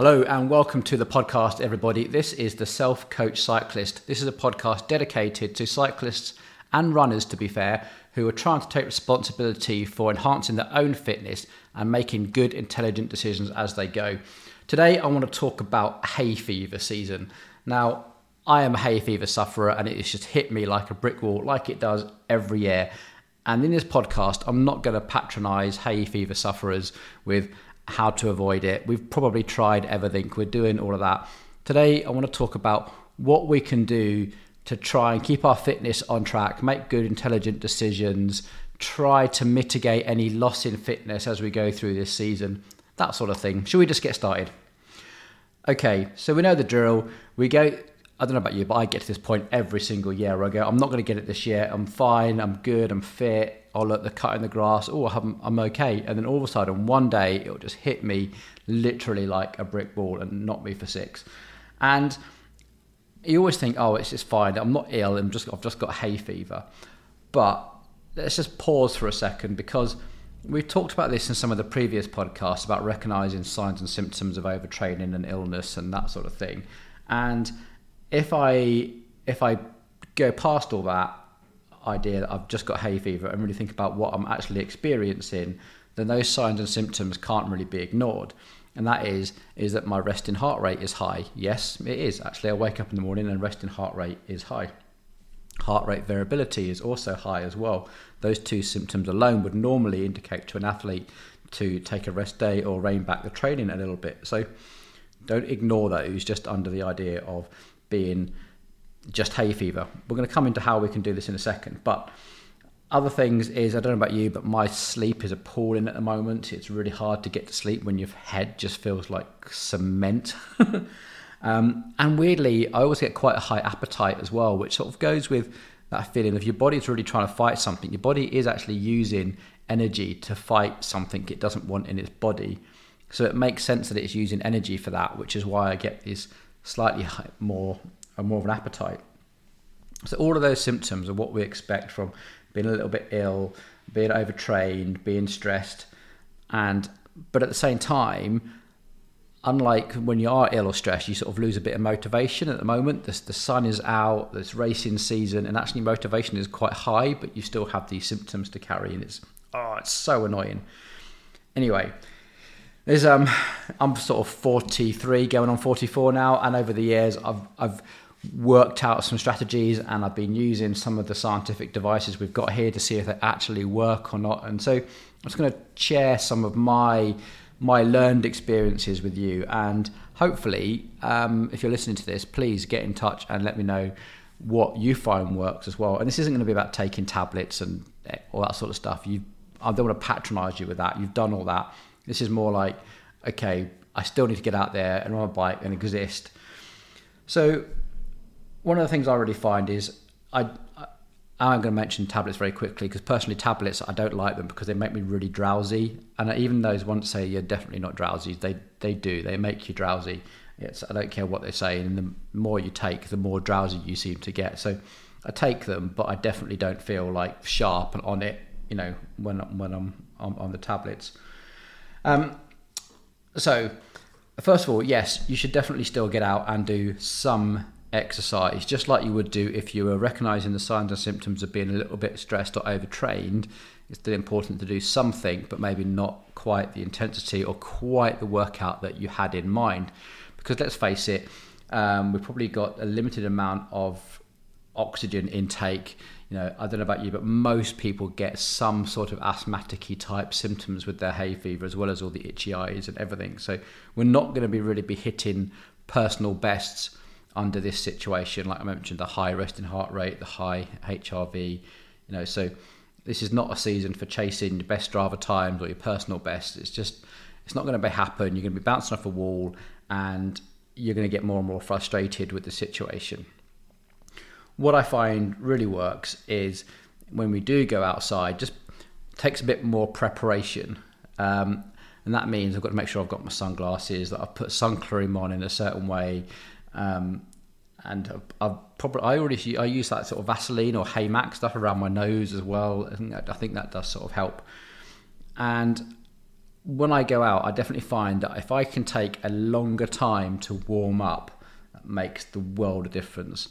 Hello and welcome to the podcast, everybody. This is the Self Coach Cyclist. This is a podcast dedicated to cyclists and runners, to be fair, who are trying to take responsibility for enhancing their own fitness and making good, intelligent decisions as they go. Today, I want to talk about hay fever season. Now, I am a hay fever sufferer and it has just hit me like a brick wall, like it does every year. And in this podcast, I'm not going to patronize hay fever sufferers with how to avoid it. We've probably tried everything, we're doing all of that. Today, I want to talk about what we can do to try and keep our fitness on track, make good, intelligent decisions, try to mitigate any loss in fitness as we go through this season, that sort of thing. Should we just get started? Okay, so we know the drill. We go, I don't know about you, but I get to this point every single year. I go, I'm not going to get it this year. I'm fine. I'm good. I'm fit oh look, they're cutting the grass. Oh, I'm, I'm okay. And then all of a sudden, one day, it'll just hit me literally like a brick wall and knock me for six. And you always think, oh, it's just fine. I'm not ill. I'm just I've just got hay fever. But let's just pause for a second because we've talked about this in some of the previous podcasts about recognizing signs and symptoms of overtraining and illness and that sort of thing. And if I if I go past all that idea that I've just got hay fever and really think about what I'm actually experiencing, then those signs and symptoms can't really be ignored. And that is is that my resting heart rate is high. Yes, it is. Actually, I wake up in the morning and resting heart rate is high. Heart rate variability is also high as well. Those two symptoms alone would normally indicate to an athlete to take a rest day or rein back the training a little bit. So don't ignore those just under the idea of being just hay fever. We're going to come into how we can do this in a second, but other things is I don't know about you, but my sleep is appalling at the moment. It's really hard to get to sleep when your head just feels like cement. um, and weirdly, I always get quite a high appetite as well, which sort of goes with that feeling of your body's really trying to fight something. Your body is actually using energy to fight something it doesn't want in its body. So it makes sense that it's using energy for that, which is why I get this slightly more more of an appetite. So all of those symptoms are what we expect from being a little bit ill, being overtrained, being stressed, and but at the same time, unlike when you are ill or stressed, you sort of lose a bit of motivation at the moment. The, the sun is out, there's racing season, and actually motivation is quite high, but you still have these symptoms to carry, and it's oh, it's so annoying. Anyway, there's um, I'm sort of 43, going on 44 now, and over the years, I've I've worked out some strategies and I've been using some of the scientific devices we've got here to see if they actually work or not. And so I'm just going to share some of my my learned experiences with you. And hopefully um, if you're listening to this please get in touch and let me know what you find works as well. And this isn't going to be about taking tablets and eh, all that sort of stuff. You i don't want to patronize you with that. You've done all that. This is more like okay i still need to get out there and on a bike and exist. So one of the things I really find is I, I am going to mention tablets very quickly because personally tablets I don't like them because they make me really drowsy. And even those ones say you're definitely not drowsy they they do they make you drowsy. It's I don't care what they say and the more you take the more drowsy you seem to get. So I take them but I definitely don't feel like sharp and on it you know when when I'm on, on the tablets. Um so first of all yes you should definitely still get out and do some exercise, just like you would do if you were recognizing the signs and symptoms of being a little bit stressed or overtrained. It's still important to do something, but maybe not quite the intensity or quite the workout that you had in mind. Because let's face it, um, we've probably got a limited amount of oxygen intake. You know, I don't know about you, but most people get some sort of asthmatic type symptoms with their hay fever, as well as all the itchy eyes and everything. So we're not going to be really be hitting personal bests under this situation, like I mentioned, the high resting heart rate, the high HRV, you know, so this is not a season for chasing your best Strava times or your personal best. It's just, it's not going to be happen. You're going to be bouncing off a wall and you're going to get more and more frustrated with the situation. What I find really works is when we do go outside, just takes a bit more preparation. Um, and that means I've got to make sure I've got my sunglasses, that I've put sun cream on in a certain way, um, and I've probably I already I use that sort of Vaseline or Haymax stuff around my nose as well. I think that, I think that does sort of help. And when I go out, I definitely find that if I can take a longer time to warm up, that makes the world a difference.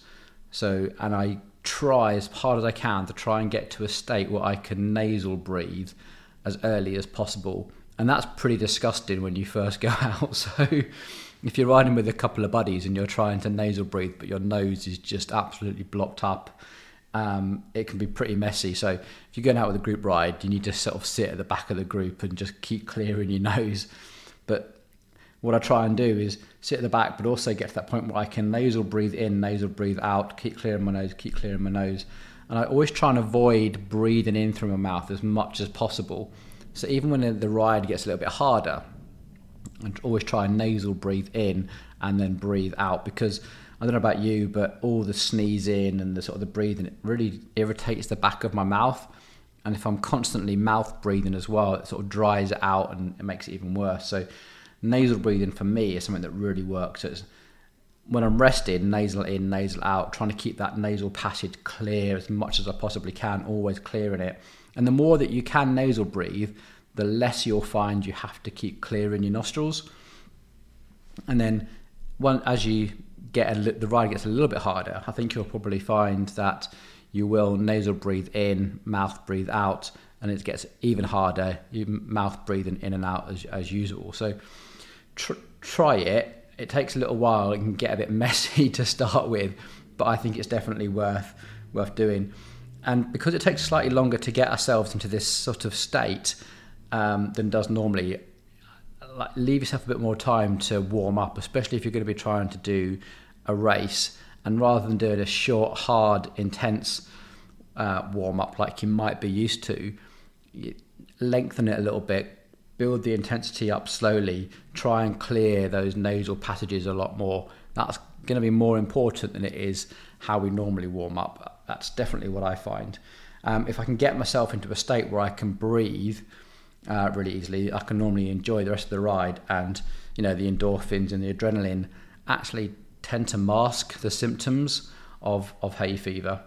So, and I try as hard as I can to try and get to a state where I can nasal breathe as early as possible. And that's pretty disgusting when you first go out. So, if you're riding with a couple of buddies and you're trying to nasal breathe, but your nose is just absolutely blocked up, um, it can be pretty messy. So if you're going out with a group ride, you need to sort of sit at the back of the group and just keep clearing your nose. But what I try and do is sit at the back, but also get to that point where I can nasal breathe in, nasal breathe out, keep clearing my nose, keep clearing my nose. And I always try and avoid breathing in through my mouth as much as possible. So even when the ride gets a little bit harder, I always try and nasal breathe in and then breathe out because I don't know about you, but all the sneezing and the sort of the breathing it really irritates the back of my mouth. And if I'm constantly mouth breathing as well, it sort of dries it out and it makes it even worse. So nasal breathing for me is something that really works. It's when I'm rested, nasal in, nasal out, trying to keep that nasal passage clear as much as I possibly can, always clearing it. And the more that you can nasal breathe, the less you'll find you have to keep clearing your nostrils. And then, as you get a, the ride gets a little bit harder, I think you'll probably find that you will nasal breathe in, mouth breathe out, and it gets even harder. You mouth breathing in and out as, as usual. So tr- try it. It takes a little while. It can get a bit messy to start with, but I think it's definitely worth worth doing. And because it takes slightly longer to get ourselves into this sort of state um, than does normally, like leave yourself a bit more time to warm up, especially if you're going to be trying to do a race. And rather than doing a short, hard, intense uh, warm up like you might be used to, lengthen it a little bit, build the intensity up slowly, try and clear those nasal passages a lot more. That's going to be more important than it is how we normally warm up. That's definitely what I find. Um, if I can get myself into a state where I can breathe uh, really easily, I can normally enjoy the rest of the ride, and you know the endorphins and the adrenaline actually tend to mask the symptoms of of hay fever.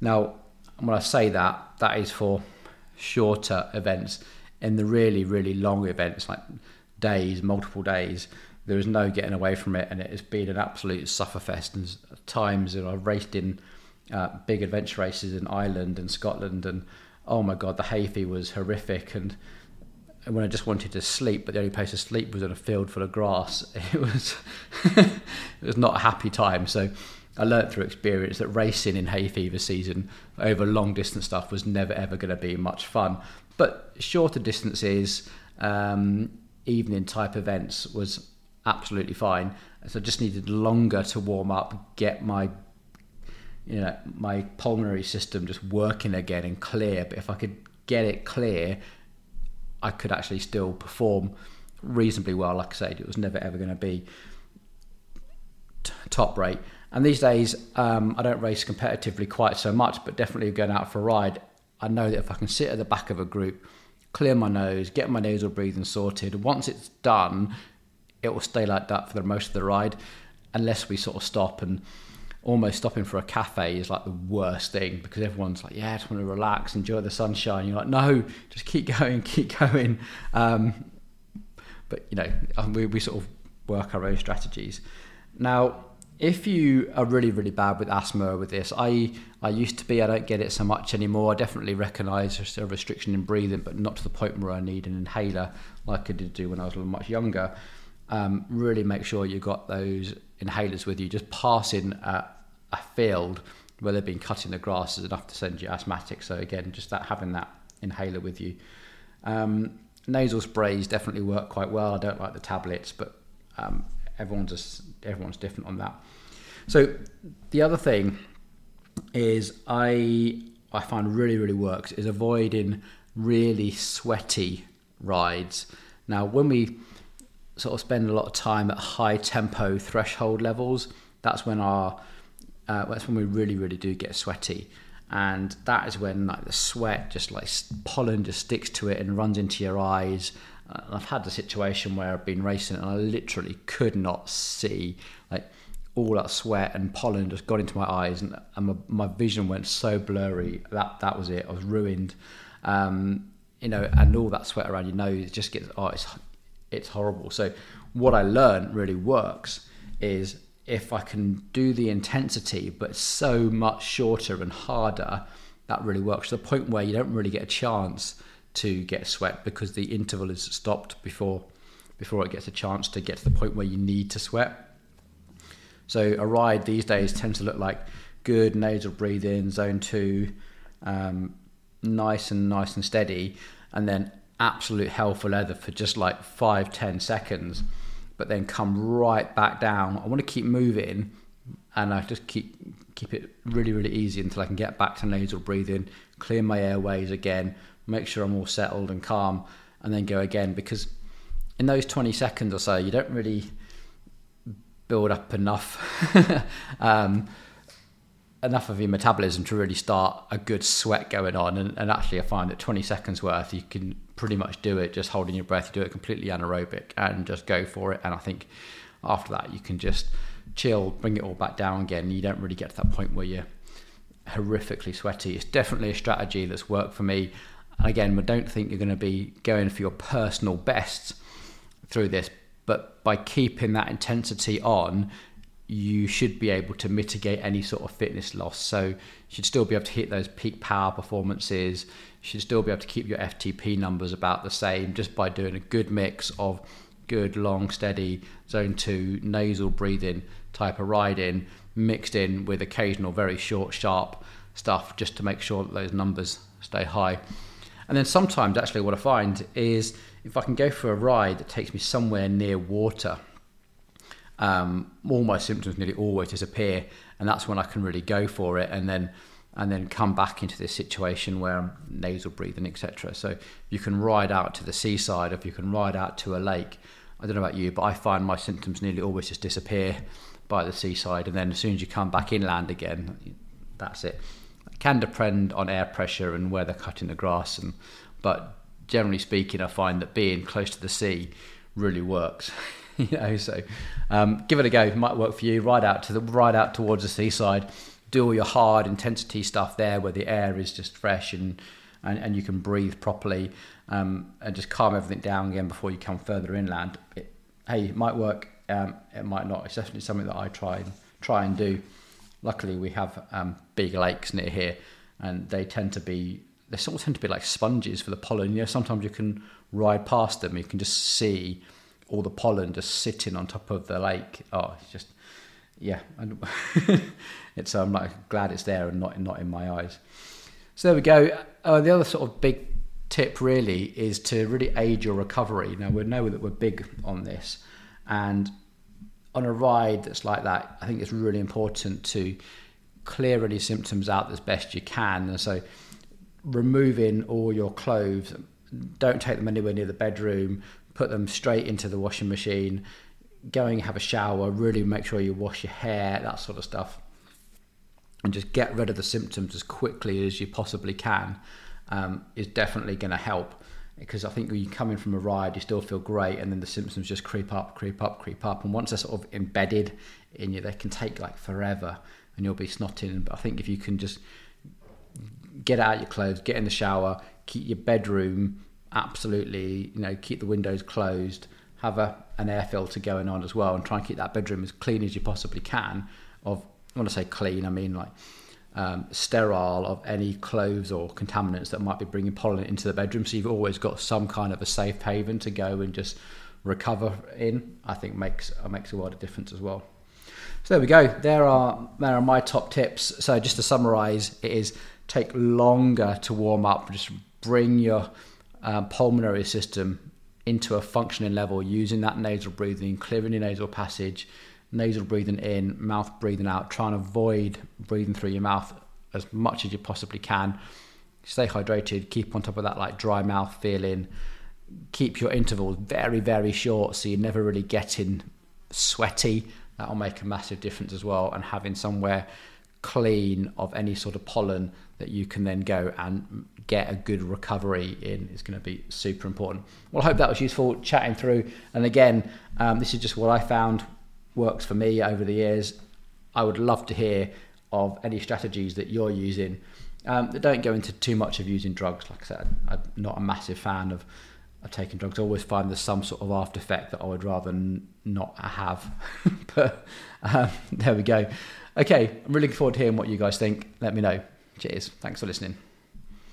Now, when I say that, that is for shorter events. In the really, really long events, like days, multiple days, there is no getting away from it, and it has been an absolute sufferfest. And times that I've raced in uh, big adventure races in Ireland and Scotland, and oh my god, the hay fever was horrific. And when I just wanted to sleep, but the only place to sleep was in a field full of grass, it was it was not a happy time. So I learnt through experience that racing in hay fever season over long distance stuff was never ever going to be much fun. But shorter distances, um, evening type events was absolutely fine. So I just needed longer to warm up, get my you know my pulmonary system just working again and clear. But if I could get it clear, I could actually still perform reasonably well. Like I said, it was never ever going to be t- top rate. And these days, um, I don't race competitively quite so much, but definitely going out for a ride, I know that if I can sit at the back of a group, clear my nose, get my nasal breathing sorted, once it's done, it will stay like that for the most of the ride, unless we sort of stop and almost stopping for a cafe is like the worst thing because everyone's like, yeah, I just want to relax, enjoy the sunshine. You're like, no, just keep going, keep going. Um, but you know, we, we sort of work our own strategies. Now, if you are really, really bad with asthma with this, I I used to be. I don't get it so much anymore. I definitely recognise a restriction in breathing, but not to the point where I need an inhaler like I did do when I was a little much younger. Um, really make sure you've got those inhalers with you. Just passing a, a field where they've been cutting the grass is enough to send you asthmatic. So again, just that having that inhaler with you. Um, nasal sprays definitely work quite well. I don't like the tablets, but um, everyone's everyone's different on that. So the other thing is I I find really really works is avoiding really sweaty rides. Now when we sort of spend a lot of time at high tempo threshold levels, that's when our uh, that's when we really really do get sweaty. And that is when like the sweat just like pollen just sticks to it and runs into your eyes. Uh, I've had the situation where I've been racing and I literally could not see like all that sweat and pollen just got into my eyes and, and my, my vision went so blurry. That that was it. I was ruined. Um, you know, and all that sweat around your nose just gets oh, it's it's horrible. So what I learned really works is if I can do the intensity but so much shorter and harder, that really works to the point where you don't really get a chance to get sweat because the interval is stopped before before it gets a chance to get to the point where you need to sweat. So a ride these days tends to look like good nasal breathing, zone two, um, nice and nice and steady, and then absolute hell for leather for just like five ten seconds but then come right back down. I want to keep moving, and I just keep keep it really really easy until I can get back to nasal breathing, clear my airways again, make sure I'm all settled and calm, and then go again. Because in those 20 seconds or so, you don't really build up enough. um, enough of your metabolism to really start a good sweat going on. And, and, actually, I find that 20 seconds worth, you can pretty much do it just holding your breath. You do it completely anaerobic and just go for it. And I think after that, you can just chill, bring it all back down again. You don't really get to that point where you're horrifically sweaty. It's definitely a strategy that's worked for me. And again, I don't think you're going to be going for your personal best through this, but by keeping that intensity on, you should be able to mitigate any sort of fitness loss. So you should still be able to hit those peak power performances. You should still be able to keep your FTP numbers about the same just by doing a good mix of good, long, steady zone two nasal breathing type of riding mixed in with occasional very short, sharp stuff just to make sure that those numbers stay high. And then sometimes, actually, what I find is if I can go for a ride that takes me somewhere near water um, all my symptoms nearly always disappear, and that's when I can really go for it, and then and then come back into this situation where I'm nasal breathing, etc. So you can ride out to the seaside, if you can ride out to a lake. I don't know about you, but I find my symptoms nearly always just disappear by the seaside, and then as soon as you come back inland again, that's it. it can depend on air pressure and where they're cutting the grass, and but generally speaking, I find that being close to the sea really works. you know, so um, give it a go. It might work for you. Ride out to the ride out towards the seaside. Do all your hard intensity stuff there, where the air is just fresh and and, and you can breathe properly, um, and just calm everything down again before you come further inland. It, hey, it might work. Um, it might not. It's definitely something that I try and try and do. Luckily, we have um, big lakes near here, and they tend to be they sort of tend to be like sponges for the pollen. You know, sometimes you can ride past them, you can just see all the pollen just sitting on top of the lake. Oh, it's just yeah, it's I'm like glad it's there and not not in my eyes. So there we go. Uh, the other sort of big tip really is to really aid your recovery. Now we know that we're big on this, and on a ride that's like that, I think it's really important to clear any symptoms out as best you can. And so removing all your clothes, don't take them anywhere near the bedroom put them straight into the washing machine, going have a shower, really make sure you wash your hair, that sort of stuff, and just get rid of the symptoms as quickly as you possibly can um, is definitely going to help. Because I think when you come in from a ride, you still feel great, and then the symptoms just creep up, creep up, creep up, and once they're sort of embedded in you, they can take like forever, and you'll be snotting. But I think if you can just get out your clothes, get in the shower, keep your bedroom absolutely, you know, keep the windows closed, have a, an air filter going on as well, and try and keep that bedroom as clean as you possibly can. Of when I say clean, I mean like um, sterile of any clothes or contaminants that might be bringing pollen into the bedroom. So you've always got some kind of a safe haven to go and just recover in. I think makes uh, makes a lot of difference as well. So there we go. There are there are my top tips. So just to summarise, it is take longer to warm up. Just bring your uh, pulmonary system into a functioning level using that nasal breathing, clearing your nasal passage, nasal breathing in, mouth breathing out, trying to avoid breathing through your mouth as much as you possibly can. Stay hydrated, keep on top of that like dry mouth feeling. Keep your intervals very, very short so you're never really getting sweaty. That'll make a massive difference as well. And having somewhere clean of any sort of pollen that you can then go and get a good recovery in is going to be super important. Well, I hope that was useful chatting through. And again, um, this is just what I found works for me over the years. I would love to hear of any strategies that you're using um, that don't go into too much of using drugs. Like I said, I'm not a massive fan of, of taking drugs. I always find there's some sort of after effect that I would rather n- not have. but um, there we go. Okay, I'm really looking forward to hearing what you guys think. Let me know. Cheers. Thanks for listening.